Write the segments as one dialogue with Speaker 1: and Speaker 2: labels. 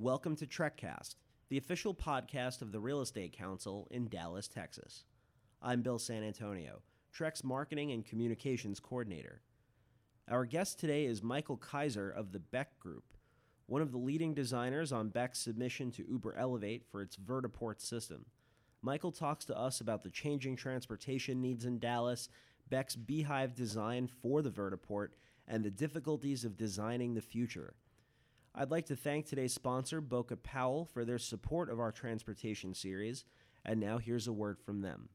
Speaker 1: Welcome to TrekCast, the official podcast of the Real Estate Council in Dallas, Texas. I'm Bill San Antonio, TREC's marketing and communications coordinator. Our guest today is Michael Kaiser of the Beck Group, one of the leading designers on Beck's submission to Uber Elevate for its Vertiport system. Michael talks to us about the changing transportation needs in Dallas, Beck's beehive design for the Vertiport, and the difficulties of designing the future. I'd like to thank today's sponsor, BOKA Powell, for their support of our transportation series. And now here's a word from them.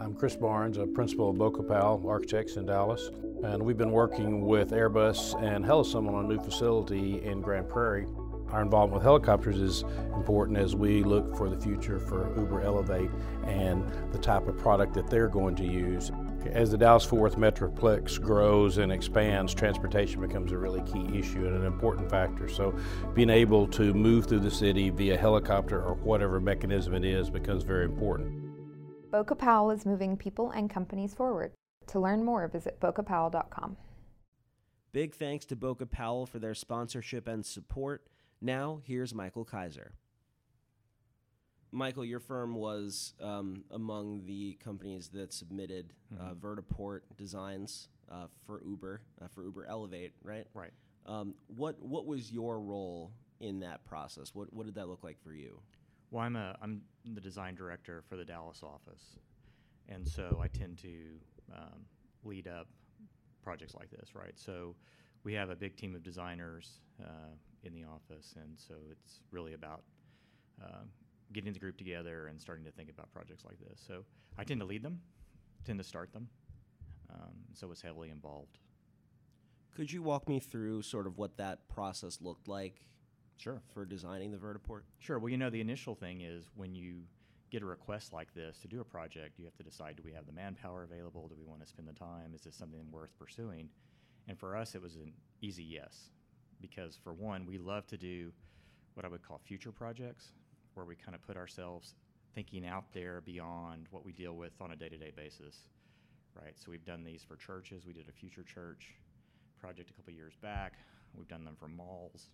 Speaker 2: I'm Chris Barnes, a principal of BOKA Powell Architects in Dallas, and we've been working with Airbus and Helisum on a new facility in Grand Prairie. Our involvement with helicopters is important as we look for the future for Uber Elevate and the type of product that they're going to use. As the Dallas Fort Worth Metroplex grows and expands, transportation becomes a really key issue and an important factor. So, being able to move through the city via helicopter or whatever mechanism it is becomes very important.
Speaker 3: BOKA Powell is moving people and companies forward. To learn more, visit bokapowell.com.
Speaker 1: Big thanks to BOKA Powell for their sponsorship and support. Now, here's Michael Kaiser. Michael, your firm was um, among the companies that submitted uh, Vertiport designs uh, for Uber, uh, for Uber Elevate, right?
Speaker 4: Right.
Speaker 1: Um, what What was your role in that process? What What did that look like for you?
Speaker 4: Well, I'm a I'm the design director for the Dallas office, and so I tend to um, lead up projects like this, right? So we have a big team of designers uh, in the office, and so it's really about uh, getting the group together and starting to think about projects like this. So I tend to lead them, tend to start them, um, so it's heavily involved.
Speaker 1: Could you walk me through sort of what that process looked like
Speaker 4: Sure.
Speaker 1: for designing the Vertiport?
Speaker 4: Sure. Well, you know, the initial thing is when you get a request like this to do a project, you have to decide do we have the manpower available? Do we want to spend the time? Is this something worth pursuing? And for us, it was an easy yes. Because for one, we love to do what I would call future projects, where we kind of put ourselves thinking out there beyond what we deal with on a day to day basis, right? So we've done these for churches. We did a future church project a couple years back, we've done them for malls.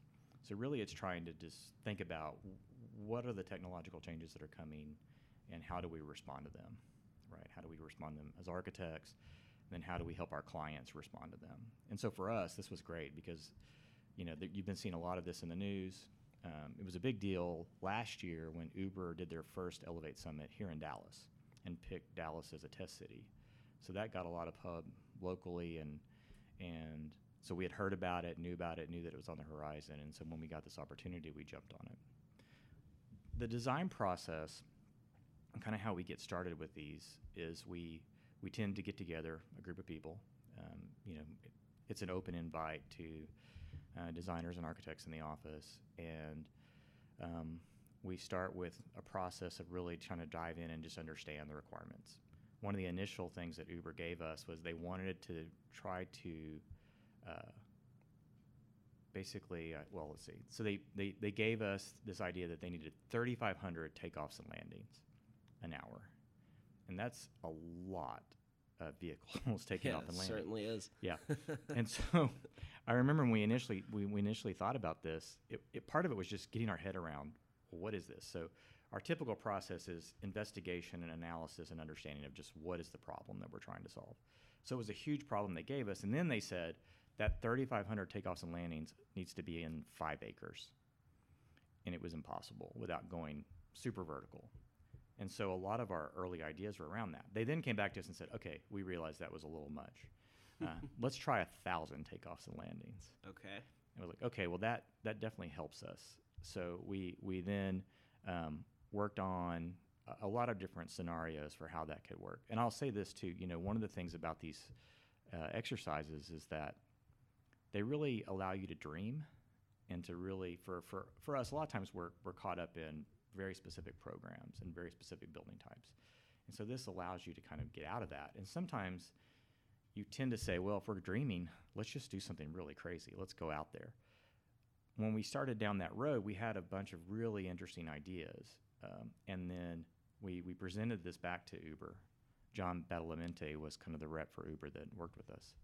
Speaker 4: So really, it's trying to just think about what are the technological changes that are coming, and how do we respond to them, right? How do we respond to them as architects? And then how do we help our clients respond to them? And so for us, this was great because, you know, th- you've been seeing a lot of this in the news. Um, it was a big deal last year when Uber did their first Elevate Summit here in Dallas and picked Dallas as a test city. So that got a lot of pub locally and and so we had heard about it, knew about it, knew that it was on the horizon, and so when we got this opportunity, we jumped on it. The design process, and kind of how we get started with these, is we we tend to get together a group of people. Um, you know, it, it's an open invite to uh, designers and architects in the office, and um, we start with a process of really trying to dive in and just understand the requirements. One of the initial things that Uber gave us was they wanted to try to uh, basically, uh, well, let's see. So they, they, they gave us this idea that they needed 3,500 takeoffs and landings an hour. And that's a lot of vehicles taking
Speaker 1: yeah,
Speaker 4: off and
Speaker 1: it
Speaker 4: landing.
Speaker 1: certainly is.
Speaker 4: Yeah. and so I remember when we initially we, we initially thought about this, it, it, part of it was just getting our head around well, what is this? So our typical process is investigation and analysis and understanding of just what is the problem that we're trying to solve. So it was a huge problem they gave us, and then they said that 3,500 takeoffs and landings needs to be in five acres, and it was impossible without going super vertical. And so a lot of our early ideas were around that. They then came back to us and said, "Okay, we realized that was a little much. Uh, let's try a thousand takeoffs and landings."
Speaker 1: Okay.
Speaker 4: And we're like, okay, well that that definitely helps us. So we we then um, worked on a, a lot of different scenarios for how that could work. And I'll say this too, you know, one of the things about these uh, exercises is that they really allow you to dream and to really for for for us a lot of times we're we're caught up in very specific programs and very specific building types. And so this allows you to kind of get out of that. And sometimes you tend to say, well, if we're dreaming, let's just do something really crazy. Let's go out there. When we started down that road, we had a bunch of really interesting ideas. Um, and then we, we presented this back to Uber. John Badalamenti was kind of the rep for Uber that worked with us.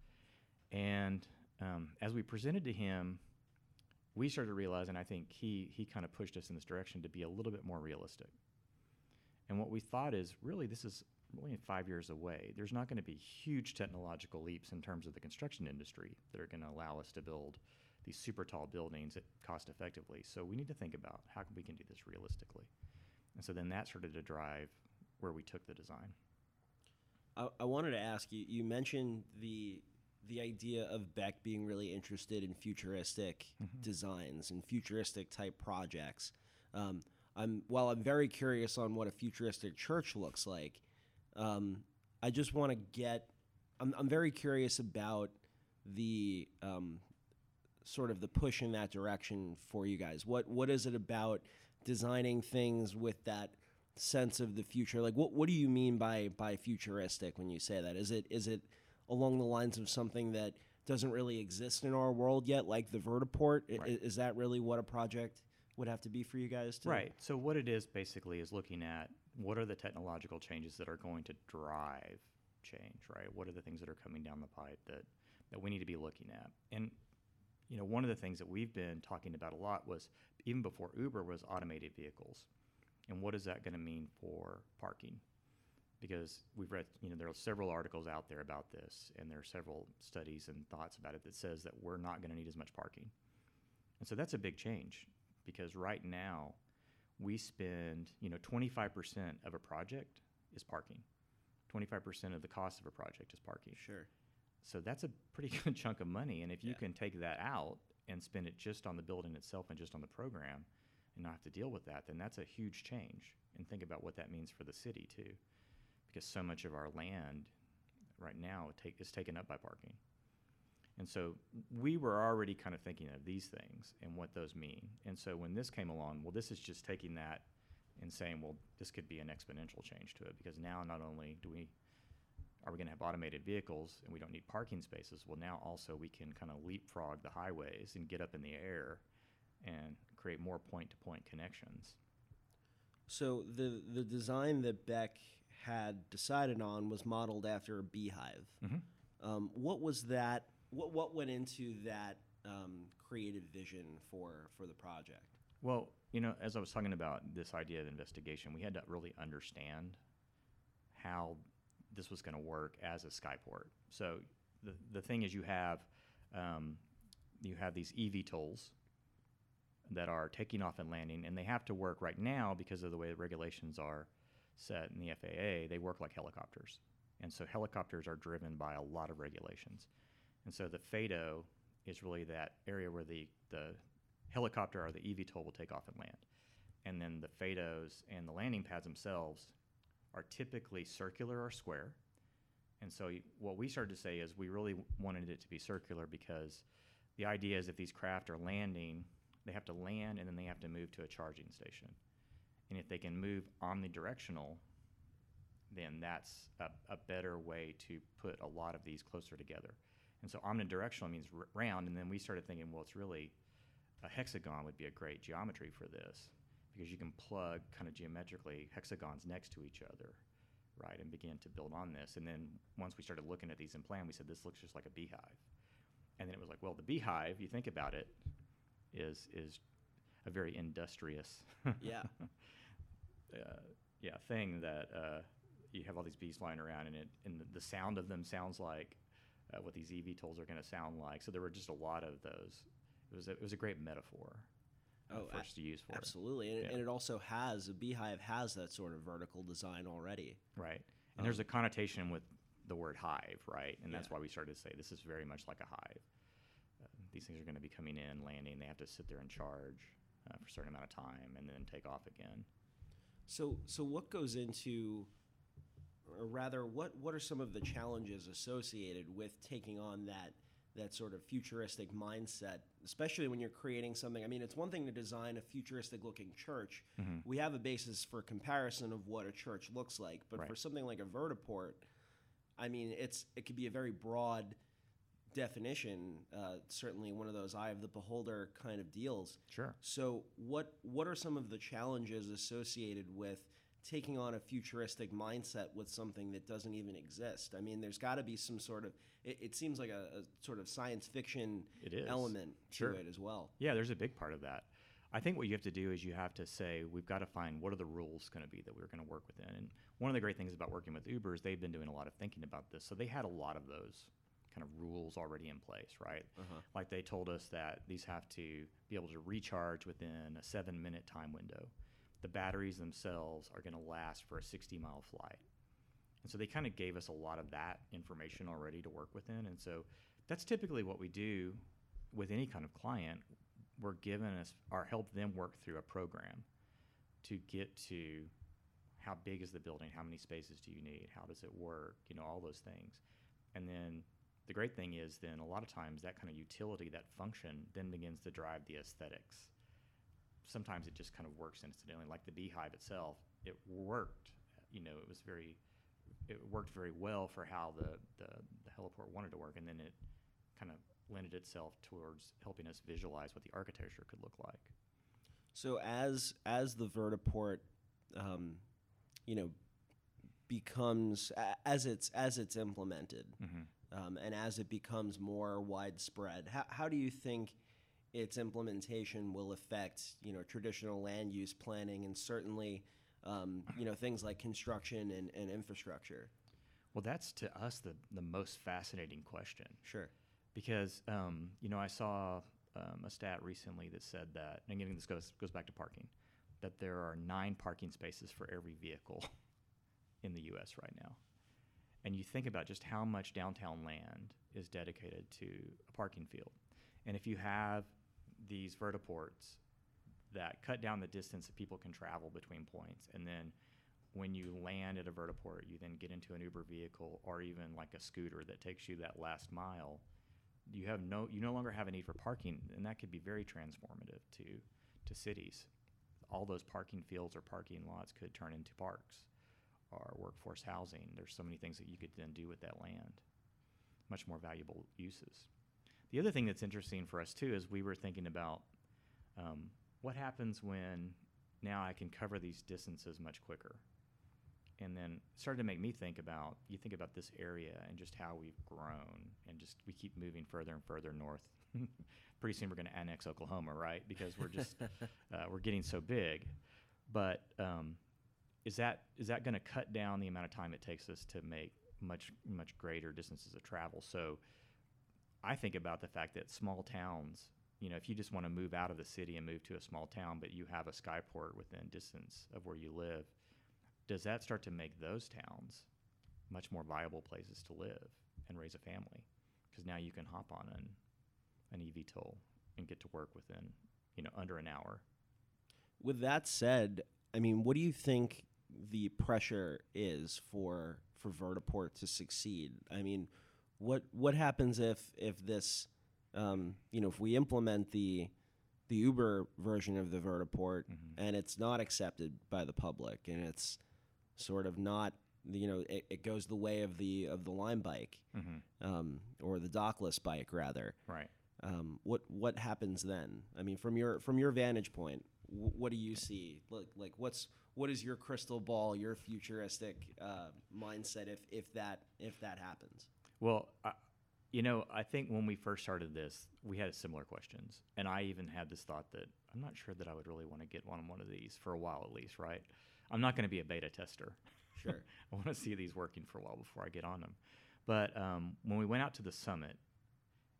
Speaker 4: And um, as we presented to him, we started and I think he he kind of pushed us in this direction to be a little bit more realistic. And what we thought is really this is only five years away. There's not going to be huge technological leaps in terms of the construction industry that are going to allow us to build these super tall buildings at cost effectively. So we need to think about how we can do this realistically. And so then that started to drive where we took the design.
Speaker 1: I, I wanted to ask you. You mentioned the the idea of Beck being really interested in futuristic designs and futuristic type projects. Um, I'm while I'm very curious on what a futuristic church looks like. Um, I just want to get. I'm I'm very curious about the um, sort of the push in that direction for you guys. What what is it about designing things with that sense of the future? Like what what do you mean by by futuristic when you say that? Is it is it along the lines of something that doesn't really exist in our world yet, like the vertiport?
Speaker 4: Right.
Speaker 1: Is that really what a project would have to be for you guys? To,
Speaker 4: Right. So what it is basically is looking at what are the technological changes that are going to drive change, right? What are the things that are coming down the pipe that that we need to be looking at? And you know, one of the things that we've been talking about a lot was even before Uber was automated vehicles. And what is that going to mean for parking? Because we've read, you know, there are several articles out there about this, and there are several studies and thoughts about it that says that we're not going to need as much parking. And so that's a big change because right now we spend, you know, 25% of a project is parking. 25% of the cost of a project is parking.
Speaker 1: Sure.
Speaker 4: So that's a pretty good chunk of money. And if you
Speaker 1: Yeah.
Speaker 4: can take that out and spend it just on the building itself and just on the program and not have to deal with that, then that's a huge change. And think about what that means for the city too. Because so much of our land right now take, is taken up by parking. And so we were already kind of thinking of these things and what those mean. And so when this came along, well, this is just taking that and saying, well, this could be an exponential change to it because now not only do we are we going to have automated vehicles and we don't need parking spaces? Well, now also we can kind of leapfrog the highways and get up in the air and create more point to point connections.
Speaker 1: So the the design that Beck had decided on was modeled after a beehive.
Speaker 4: Mhm.
Speaker 1: Um, what was that? What what went into that um, creative vision for for the project?
Speaker 4: Well, you know, as I was talking about this idea of investigation, we had to really understand how this was going to work as a skyport. So the the thing is, you have um, you have these eVTOLs that are taking off and landing, and they have to work right now because of the way the regulations are set in the FAA. They work like helicopters, and so helicopters are driven by a lot of regulations, and so the FATO is really that area where the the helicopter or the eVTOL will take off and land. And then the FATOs and the landing pads themselves are typically circular or square. And so what we started to say is we really wanted it to be circular because the idea is if these craft are landing, they have to land and then they have to move to a charging station. And if they can move omnidirectional, then that's a, a better way to put a lot of these closer together. And so omnidirectional means r- round, and then we started thinking, well, it's really a hexagon would be a great geometry for this because you can plug kind of geometrically hexagons next to each other, right, and begin to build on this. And then once we started looking at these in plan, we said this looks just like a beehive. And then it was like, well, the beehive, you think about it, is is a very industrious,
Speaker 1: Yeah.
Speaker 4: uh, yeah, thing that uh, you have all these bees flying around, and it and the, the sound of them sounds like uh, what these eVTOLs are going to sound like. So there were just a lot of those. It was a, it was a great metaphor
Speaker 1: Oh,
Speaker 4: for us to use for it.
Speaker 1: Absolutely, and,
Speaker 4: Yeah.
Speaker 1: and it also has a beehive has that sort of vertical design already.
Speaker 4: Right. And there's a connotation with the word hive, right? And that's
Speaker 1: Yeah.
Speaker 4: why we started to say this is very much like a hive. Uh, these things are going to be coming in, landing. They have to sit there and charge uh, for a certain amount of time and then take off again.
Speaker 1: So, so what goes into, or rather, what what are some of the challenges associated with taking on that that sort of futuristic mindset, especially when you're creating something? I mean, it's one thing to design a futuristic-looking church.
Speaker 4: Mm-hmm.
Speaker 1: We have a basis for comparison of what a church looks like, but for something like a vertiport, I mean, it's it could be a very broad definition. Uh, certainly, one of those eye of the beholder kind of deals.
Speaker 4: Sure.
Speaker 1: So, what what are some of the challenges associated with taking on a futuristic mindset with something that doesn't even exist. I mean, there's got to be some sort of. It, it seems like a, a, sort of science fiction
Speaker 4: It is.
Speaker 1: element
Speaker 4: Sure.
Speaker 1: to it as well.
Speaker 4: Yeah, there's a big part of that. I think what you have to do is you have to say we've got to find what are the rules going to be that we're going to work within. And one of the great things about working with Uber is they've been doing a lot of thinking about this, so they had a lot of those kind of rules already in place, right?
Speaker 1: Uh-huh.
Speaker 4: Like they told us that these have to be able to recharge within a seven-minute time window. The batteries themselves are going to last for a 60-mile flight. And so they kind of gave us a lot of that information already to work within. And so that's typically what we do with any kind of client. We're given us or help them work through a program to get to how big is the building, how many spaces do you need, how does it work, you know, all those things. And then the great thing is then a lot of times that kind of utility, that function, then begins to drive the aesthetics. Sometimes it just kind of works incidentally, like the beehive itself. It worked, you know, it was very it worked very well for how the, the, the heliport wanted to work, and then it kind of lended itself towards helping us visualize what the architecture could look like.
Speaker 1: So as as the vertiport, um, you know, becomes as it's as it's implemented, um, and as it becomes more widespread, how how do you think its implementation will affect you know traditional land use planning and certainly um, you know things like construction and, and infrastructure?
Speaker 4: Well, that's to us the, the most fascinating question.
Speaker 1: Sure.
Speaker 4: because um, you know I saw um, a stat recently that said that, and again this goes goes back to parking, that there are nine parking spaces for every vehicle in the U.S. right now, and you think about just how much downtown land is dedicated to a parking field, and if you have these vertiports that cut down the distance that people can travel between points, and then when you land at a vertiport, you then get into an Uber vehicle or even like a scooter that takes you that last mile. You have no, you no longer have a need for parking, and that could be very transformative to to cities. All those parking fields or parking lots could turn into parks or workforce housing. There's so many things that you could then do with that land, much more valuable uses. The other thing that's interesting for us too is we were thinking about um, what happens when now I can cover these distances much quicker? And then started to make me think about you think about this area and just how we've grown and just we keep moving further and further north. Pretty soon we're going to annex oklahoma right? Because we're just uh, we're getting so big. But um, is that is that going to cut down the amount of time it takes us to make much much greater distances of travel? So i think about the fact that small towns you know if you just want to move out of the city and move to a small town but you have a skyport within distance of where you live does that start to make those towns much more viable places to live and raise a family? Because now you can hop on an an eVTOL and get to work within you know under an hour.
Speaker 1: With that said, I mean, what do you think the pressure is for for Vertiport to succeed? I mean, what what happens if if this, um, you know, if we implement the the Uber version of the Vertiport and it's not accepted by the public and it's sort of not, you know, it, it goes the way of the of the Lime bike um, or the dockless bike rather.
Speaker 4: Right.
Speaker 1: Um, what what happens then? I mean, from your from your vantage point, w- what do you see? Like like what's what is your crystal ball, your futuristic uh, mindset if if that if that happens?
Speaker 4: Well, I, you know, I think when we first started this, we had similar questions, and I even had this thought that I'm not sure that I would really want to get on one of these for a while at least, right? I'm not going to be a beta tester.
Speaker 1: Sure.
Speaker 4: I want to see these working for a while before I get on them. But um, when we went out to the summit,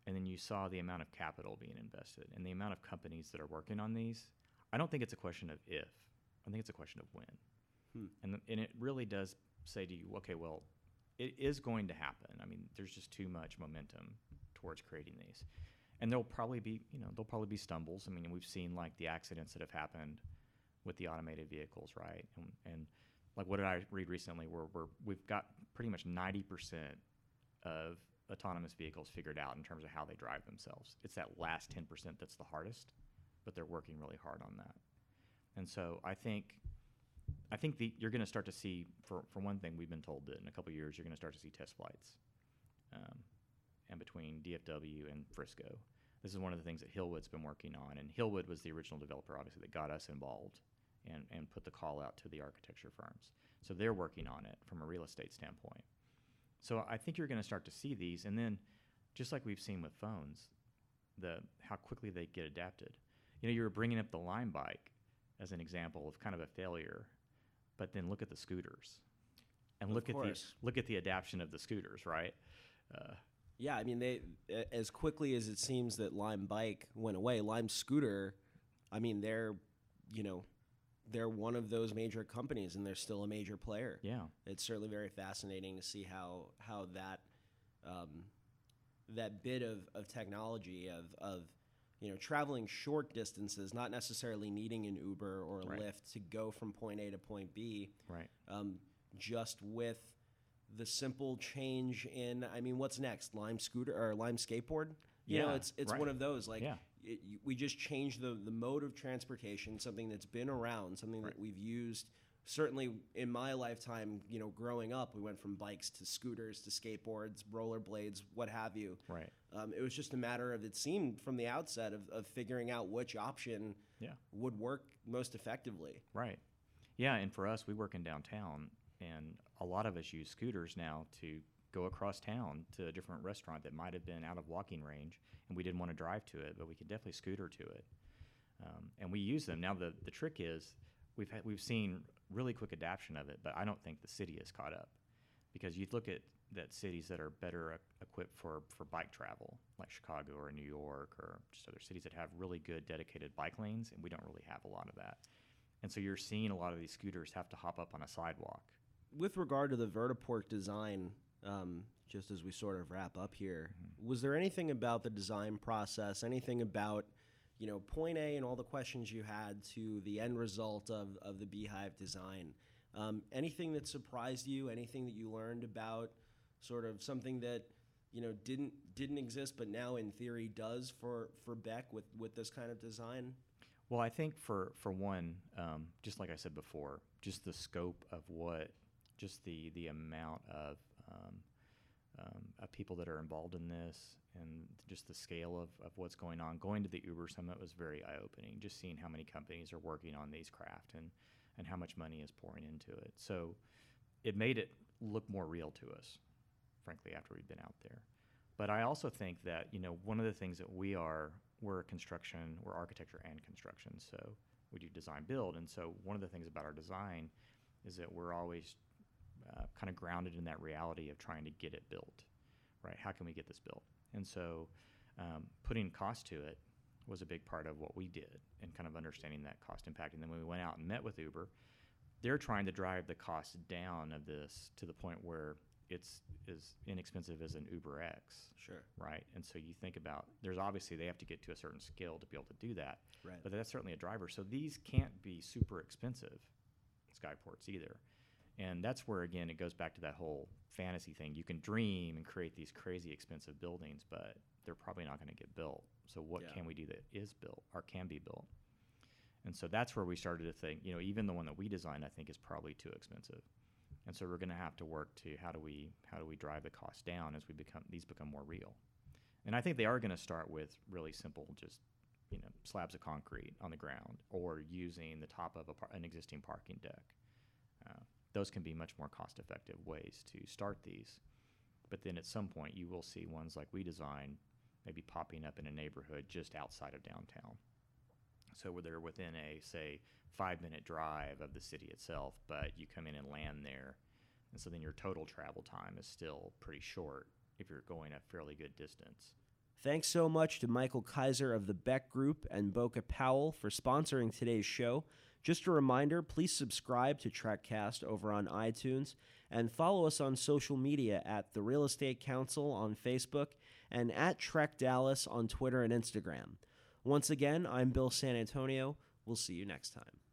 Speaker 4: and then you saw the amount of capital being invested and the amount of companies that are working on these, I don't think it's a question of if. I think it's a question of when.
Speaker 1: Hmm.
Speaker 4: And, and it really does say to you, okay, well, it is going to happen. I mean, there's just too much momentum towards creating these. And there'll probably be, you know, there'll probably be stumbles. I mean, we've seen like the accidents that have happened with the automated vehicles, right? And, and like what did I read recently where we're, we've got pretty much 90% of autonomous vehicles figured out in terms of how they drive themselves. It's that last 10% that's the hardest, but they're working really hard on that. And so I think I think the, you're going to start to see, for, for one thing, we've been told that in a couple years you're going to start to see test flights, um, and between DFW and Frisco. This is one of the things that Hillwood's been working on, and Hillwood was the original developer, obviously, that got us involved and, and put the call out to the architecture firms. So they're working on it from a real estate standpoint. So I think you're going to start to see these, and then just like we've seen with phones, the how quickly they get adapted. You know, you were bringing up the Lime bike as an example of kind of a failure, but then look at the scooters, and
Speaker 1: Of
Speaker 4: look at the look at the adaption of the scooters, right? Uh,
Speaker 1: Yeah, I mean, they as quickly as it seems that Lime Bike went away, Lime Scooter, I mean, they're, you know, they're one of those major companies, and they're still a major player.
Speaker 4: yeah,
Speaker 1: It's certainly very fascinating to see how how that um, that bit of, of technology of of you know traveling short distances, not necessarily needing an Uber or a
Speaker 4: Right.
Speaker 1: Lyft to go from point A to point B,
Speaker 4: right.
Speaker 1: um, just with the simple change in I mean what's next Lime scooter or Lime skateboard you know
Speaker 4: Yeah,
Speaker 1: it's it's
Speaker 4: right.
Speaker 1: one of those like
Speaker 4: Yeah.
Speaker 1: it, we just changed the the mode of transportation something that's been around something
Speaker 4: Right.
Speaker 1: that we've used certainly in my lifetime you know growing up we went from bikes to scooters to skateboards rollerblades what have you
Speaker 4: Right.
Speaker 1: um, it was just a matter of it seemed from the outset of, of figuring out which option
Speaker 4: Yeah.
Speaker 1: would work most effectively
Speaker 4: Right. Yeah, and for us, we work in downtown, and a lot of us use scooters now to go across town to a different restaurant that might have been out of walking range, and we didn't want to drive to it, but we could definitely scooter to it. Um, and we use them now. The the trick is we've had, we've seen really quick adaptation of it, but I don't think the city is caught up because you look at that cities that are better e- equipped for, for bike travel, like Chicago or New York or just other cities that have really good dedicated bike lanes, and we don't really have a lot of that. And so you're seeing a lot of these scooters have to hop up on a sidewalk.
Speaker 1: with regard to the vertiport design, um, just as we sort of wrap up here, was there anything about the design process, anything about, you know, point A and all the questions you had to the end result of, of the Beehive design? Um, anything that surprised you? Anything that you learned about sort of something that you know didn't didn't exist but now in theory does for for Beck with with this kind of design?
Speaker 4: Well, I think for for one, um, just like I said before, just the scope of what, just the the amount of um, um, of people that are involved in this, and just the scale of, of what's going on. Going to the Uber Summit was very eye opening. Just seeing how many companies are working on these craft and and how much money is pouring into it. So it made it look more real to us, frankly, after we'd been out there. But I also think that you know one of the things that we are we're construction, we're architecture and construction, so we do design build, and so one of the things about our design is that we're always uh, kind of grounded in that reality of trying to get it built, right? How can we get this built? And so um, putting cost to it was a big part of what we did and kind of understanding that cost impact. And then when we went out and met with Uber, they're trying to drive the cost down of this to the point where it's as inexpensive as an Uber X
Speaker 1: Sure.
Speaker 4: right? And so you think about there's obviously they have to get to a certain scale to be able to do that,
Speaker 1: Right.
Speaker 4: but that's certainly a driver. So these can't be super expensive skyports either, and that's where again it goes back to that whole fantasy thing. You can dream and create these crazy expensive buildings, but they're probably not going to get built. So what
Speaker 1: Yeah.
Speaker 4: can we do that is built or can be built? And so that's where we started to think, you know, even the one that we designed, I think, is probably too expensive. And so we're going to have to work to how do we how do we drive the cost down as we become these become more real. And I think they are going to start with really simple, just you know, slabs of concrete on the ground or using the top of a par- an existing parking deck. Those can be much more cost-effective ways to start these. But then at some point, you will see ones like we design, maybe popping up in a neighborhood just outside of downtown. So where they're within a say five minute drive of the city itself, but you come in and land there, and so then your total travel time is still pretty short if you're going a fairly good distance.
Speaker 1: Thanks so much to Michael Kaiser of the Beck Group and BOKA Powell for sponsoring today's show. Just a reminder please subscribe to TrekCast over on iTunes and follow us on social media at The Real Estate Council on Facebook and at TREC Dallas on Twitter and Instagram. Once again, I'm Bill San Antonio. We'll see you next time.